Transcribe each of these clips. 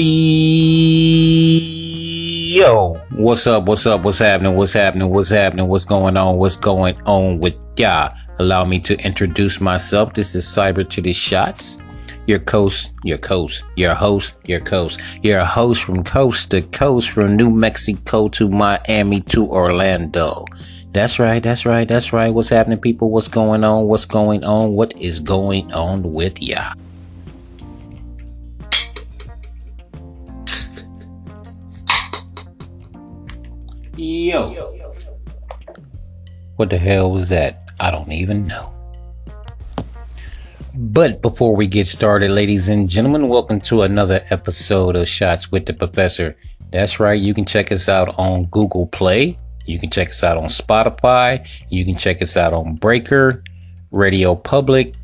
Yo, what's up? What's up? What's happening? What's happening? What's happening? What's going on? What's going on with ya? Allow me to introduce myself. This is Cyber to the Shots. Your coast, your coast, your host, your coast, your host from coast to coast, from New Mexico to Miami to Orlando. That's right, that's right, that's right. What's happening, people? What's going on? What's going on? What is going on with ya? Yo. What the hell was that? I don't even know. But before we get started, ladies and gentlemen, welcome to another episode of Shots with the Professor. That's right, you can check us out on Google Play. You can check us out on Spotify. You can check us out on Breaker, Radio Public,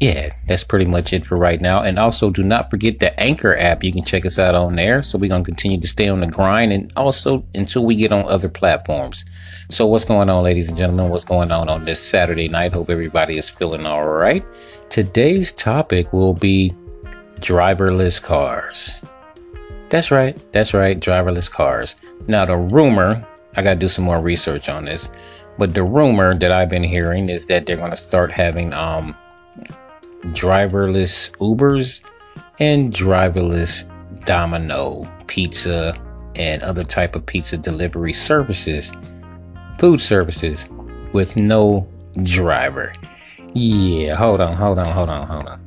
yeah, that's pretty much it for right now. And also, do not forget the Anchor app. You can check us out on there. So we're gonna continue to stay on the grind, and also until we get on other platforms. So what's going on, ladies and gentlemen? What's going on on this Saturday night? Hope everybody is feeling all right. Today's topic will be driverless cars. That's right. That's right. Driverless cars. Now, the rumor, I got to do some more research on this, but the rumor that I've been hearing is that they're going to start having um, driverless Ubers and driverless Domino pizza and other type of pizza delivery services, food services with no driver. Yeah, hold on, hold on, hold on, hold on.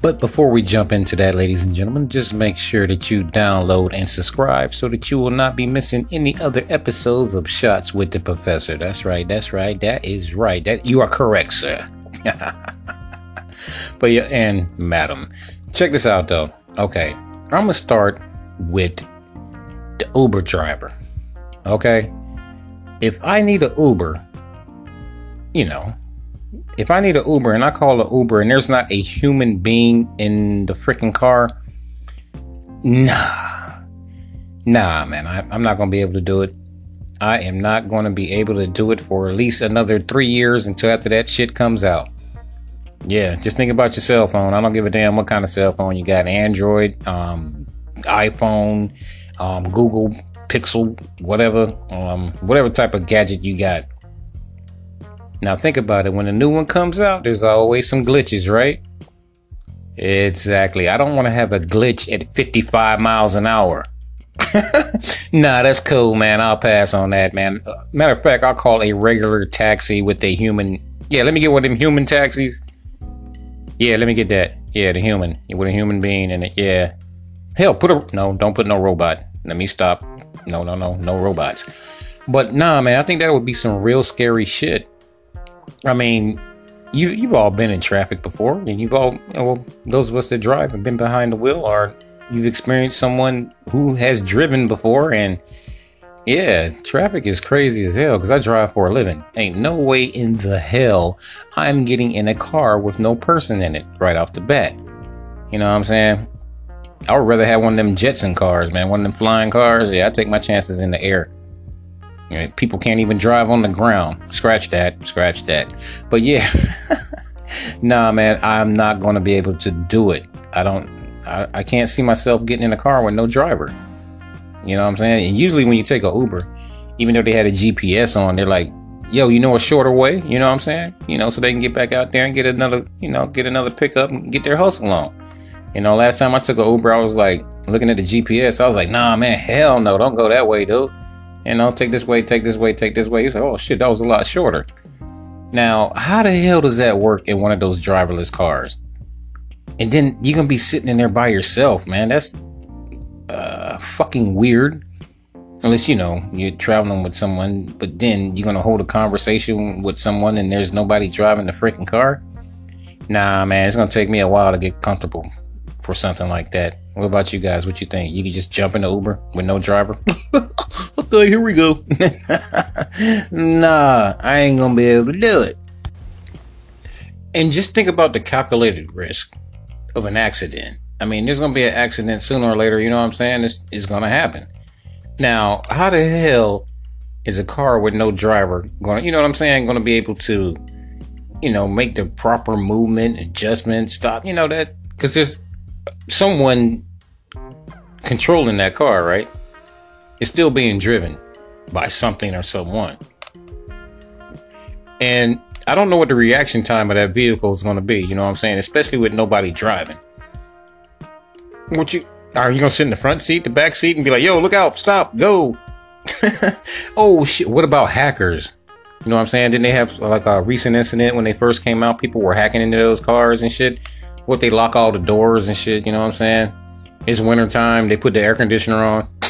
But before we jump into that, ladies and gentlemen, just make sure that you download and subscribe so that you will not be missing any other episodes of Shots with the Professor. That's right, that's right, that is right. That you are correct, sir. but yeah, and madam, check this out though. Okay, I'm gonna start with the Uber driver. Okay, if I need an Uber, you know, if I need an Uber and I call an Uber and there's not a human being in the freaking car, nah, nah, man, I, I'm not gonna be able to do it. I am not going to be able to do it for at least another three years until after that shit comes out. Yeah, just think about your cell phone. I don't give a damn what kind of cell phone you got Android, um, iPhone, um, Google Pixel, whatever, um, whatever type of gadget you got. Now, think about it. When a new one comes out, there's always some glitches, right? Exactly. I don't want to have a glitch at 55 miles an hour. nah, that's cool, man. I'll pass on that, man. Matter of fact, I'll call a regular taxi with a human. Yeah, let me get one of them human taxis yeah, let me get that. Yeah, the human with a human being in it. Yeah. Hell, put a no. Don't put no robot. Let me stop. No, no, no, no robots. But nah, man, I think that would be some real scary shit. I mean, you you've all been in traffic before, and you've all well, those of us that drive have been behind the wheel, or you've experienced someone who has driven before, and yeah, traffic is crazy as hell because I drive for a living. Ain't no way in the hell I'm getting in a car with no person in it right off the bat. You know what I'm saying? I would rather have one of them Jetson cars, man. One of them flying cars. Yeah, I take my chances in the air. You know, people can't even drive on the ground. Scratch that. Scratch that. But yeah, nah, man, I'm not going to be able to do it. I don't. I, I can't see myself getting in a car with no driver. You know what I'm saying? And usually when you take a Uber, even though they had a GPS on, they're like, yo, you know a shorter way? You know what I'm saying? You know, so they can get back out there and get another, you know, get another pickup and get their hustle on. You know, last time I took a Uber, I was like looking at the GPS. I was like, nah, man, hell no, don't go that way, dude. You know, take this way, take this way, take this way. He's like, oh shit, that was a lot shorter. Now, how the hell does that work in one of those driverless cars? And then you're gonna be sitting in there by yourself, man. That's uh, fucking weird. Unless you know you're traveling with someone, but then you're gonna hold a conversation with someone and there's nobody driving the freaking car. Nah, man, it's gonna take me a while to get comfortable for something like that. What about you guys? What you think? You can just jump in the Uber with no driver? okay, here we go. nah, I ain't gonna be able to do it. And just think about the calculated risk of an accident. I mean, there's gonna be an accident sooner or later. You know what I'm saying? It's, it's gonna happen. Now, how the hell is a car with no driver going? to You know what I'm saying? Going to be able to, you know, make the proper movement, adjustment, stop. You know that because there's someone controlling that car, right? It's still being driven by something or someone. And I don't know what the reaction time of that vehicle is going to be. You know what I'm saying? Especially with nobody driving. What you are you gonna sit in the front seat, the back seat, and be like, "Yo, look out! Stop! Go!" oh shit! What about hackers? You know what I'm saying? Didn't they have like a recent incident when they first came out? People were hacking into those cars and shit. What they lock all the doors and shit. You know what I'm saying? It's wintertime. They put the air conditioner on.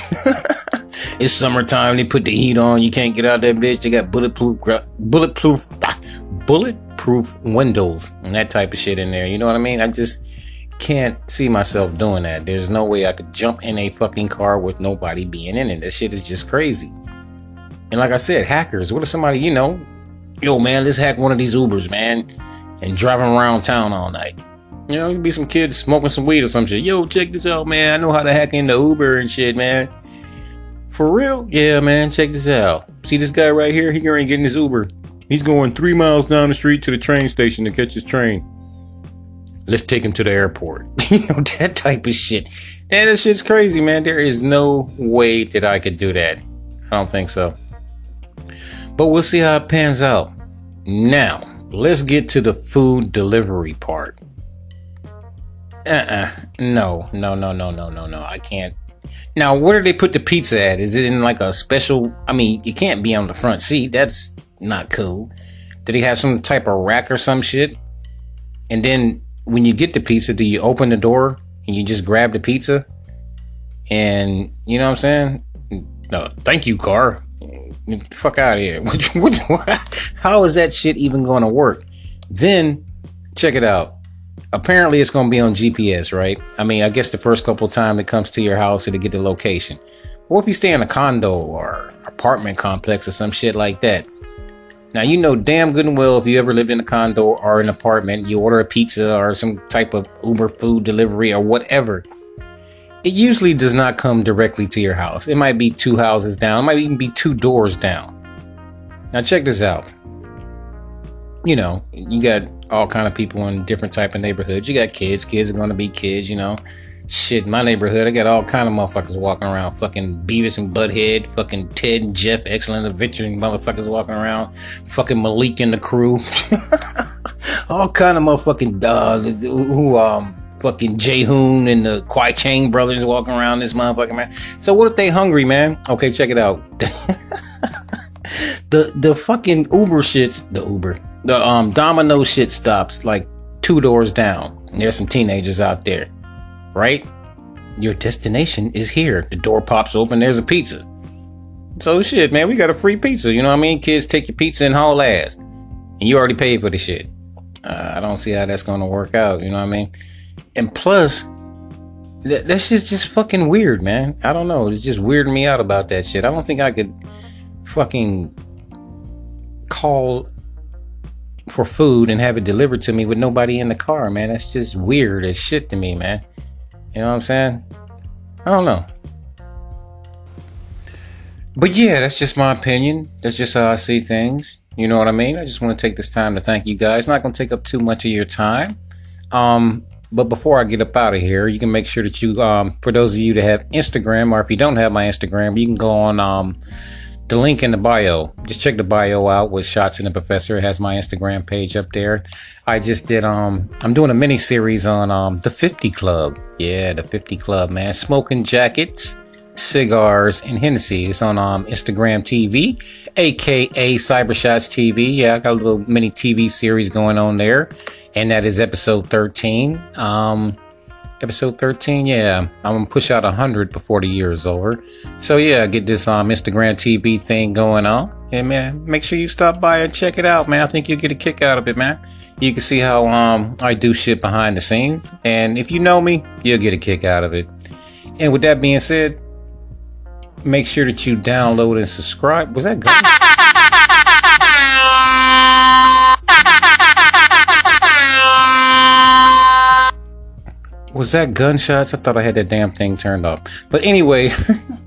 it's summertime. They put the heat on. You can't get out that bitch. They got bulletproof, bulletproof, ah, bulletproof windows and that type of shit in there. You know what I mean? I just can't see myself doing that. There's no way I could jump in a fucking car with nobody being in it. That shit is just crazy. And like I said, hackers. What if somebody, you know, yo man, let's hack one of these Ubers, man, and driving around town all night. You know, be some kids smoking some weed or some shit. Yo, check this out, man. I know how to hack into Uber and shit, man. For real? Yeah, man. Check this out. See this guy right here? He ain't getting his Uber. He's going three miles down the street to the train station to catch his train. Let's take him to the airport. you know, that type of shit. Man, that shit's crazy, man. There is no way that I could do that. I don't think so. But we'll see how it pans out. Now, let's get to the food delivery part. Uh-uh. No, no, no, no, no, no, no. I can't. Now, where do they put the pizza at? Is it in like a special? I mean, you can't be on the front seat. That's not cool. Did he have some type of rack or some shit? And then when you get the pizza, do you open the door and you just grab the pizza? And you know what I'm saying? No, thank you, car. Fuck out of here. How is that shit even going to work? Then check it out apparently it's going to be on GPS, right? I mean, I guess the first couple of times it comes to your house to get the location. What if you stay in a condo or apartment complex or some shit like that? Now you know damn good and well if you ever lived in a condo or an apartment, you order a pizza or some type of Uber food delivery or whatever. It usually does not come directly to your house. It might be two houses down, it might even be two doors down. Now check this out. You know, you got all kind of people in different type of neighborhoods. You got kids. Kids are gonna be kids. You know, shit. My neighborhood, I got all kind of motherfuckers walking around. Fucking Beavis and Butthead. Fucking Ted and Jeff. Excellent adventure motherfuckers walking around. Fucking Malik and the crew. all kind of motherfucking uh, who um fucking Jay Hoon and the Kwai Chang brothers walking around this motherfucking man. So what if they hungry, man? Okay, check it out. the the fucking Uber shits. The Uber the um domino shit stops like two doors down. There's some teenagers out there, right? Your destination is here. The door pops open. There's a pizza. So shit, man, we got a free pizza. You know what I mean? Kids take your pizza and haul ass, and you already paid for the shit. Uh, I don't see how that's gonna work out. You know what I mean? And plus, that, that's just just fucking weird, man. I don't know. It's just weirding me out about that shit. I don't think I could fucking call for food and have it delivered to me with nobody in the car, man. That's just weird as shit to me, man. You know what I'm saying? I don't know. But yeah, that's just my opinion. That's just how I see things. You know what I mean? I just want to take this time to thank you guys. Not going to take up too much of your time. Um, but before I get up out of here, you can make sure that you, um, for those of you that have Instagram, or if you don't have my Instagram, you can go on um, the link in the bio. Just check the bio out with Shots in the Professor. It has my Instagram page up there. I just did um I'm doing a mini series on um the 50 Club. Yeah, the 50 Club, man. Smoking jackets, cigars, and Hennessy. It's on um Instagram TV, aka Cybershots TV. Yeah, I got a little mini TV series going on there. And that is episode 13. Um episode 13 yeah i'm gonna push out 100 before the year is over. So yeah get this um instagram tv thing going on. And man make sure you stop by and check it out man. I think you'll get a kick out of it man. You can see how um i do shit behind the scenes. And if you know me you'll get a kick out of it. And with that being said make sure that you download and subscribe. Was that good Was that gunshots? I thought I had that damn thing turned off. But anyway,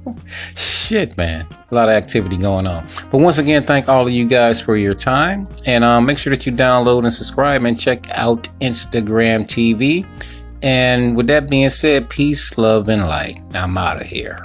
shit, man. A lot of activity going on. But once again, thank all of you guys for your time. And um, make sure that you download and subscribe and check out Instagram TV, And with that being said, peace, love, and light. I'm out of here.